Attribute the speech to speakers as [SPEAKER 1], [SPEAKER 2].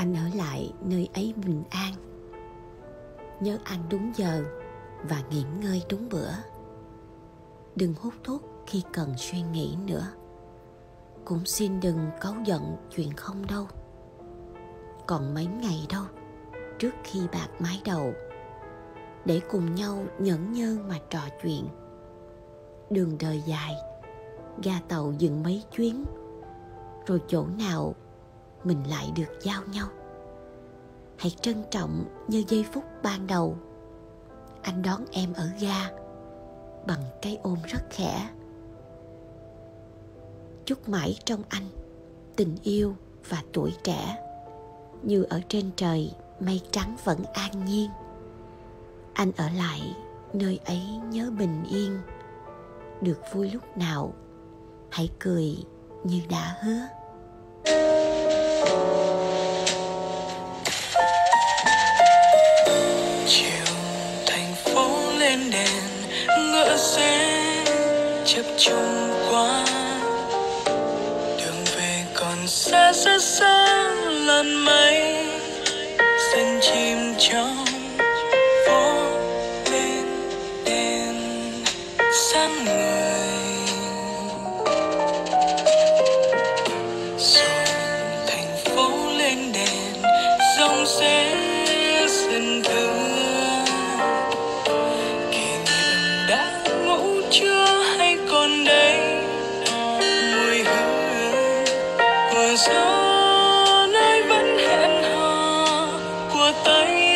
[SPEAKER 1] anh ở lại nơi ấy bình an. Nhớ ăn đúng giờ và nghỉ ngơi đúng bữa. Đừng hút thuốc khi cần suy nghĩ nữa. Cũng xin đừng cáu giận chuyện không đâu. Còn mấy ngày đâu, trước khi bạc mái đầu, để cùng nhau nhẫn nhơ mà trò chuyện. Đường đời dài, ga tàu dừng mấy chuyến, rồi chỗ nào mình lại được giao nhau. Hãy trân trọng như giây phút ban đầu. Anh đón em ở ga bằng cái ôm rất khẽ. Chúc mãi trong anh tình yêu và tuổi trẻ, như ở trên trời mây trắng vẫn an nhiên. Anh ở lại nơi ấy nhớ bình yên. Được vui lúc nào, hãy cười như đã hứa.
[SPEAKER 2] Lên đèn, ngỡ sẽ chập trùng qua đường về còn xa xa xa, làn mây xanh chim trong phố lên đèn sáng người. Rồi thành phố lên đèn, dòng sẽ của gió nơi vẫn hẹn hò của tay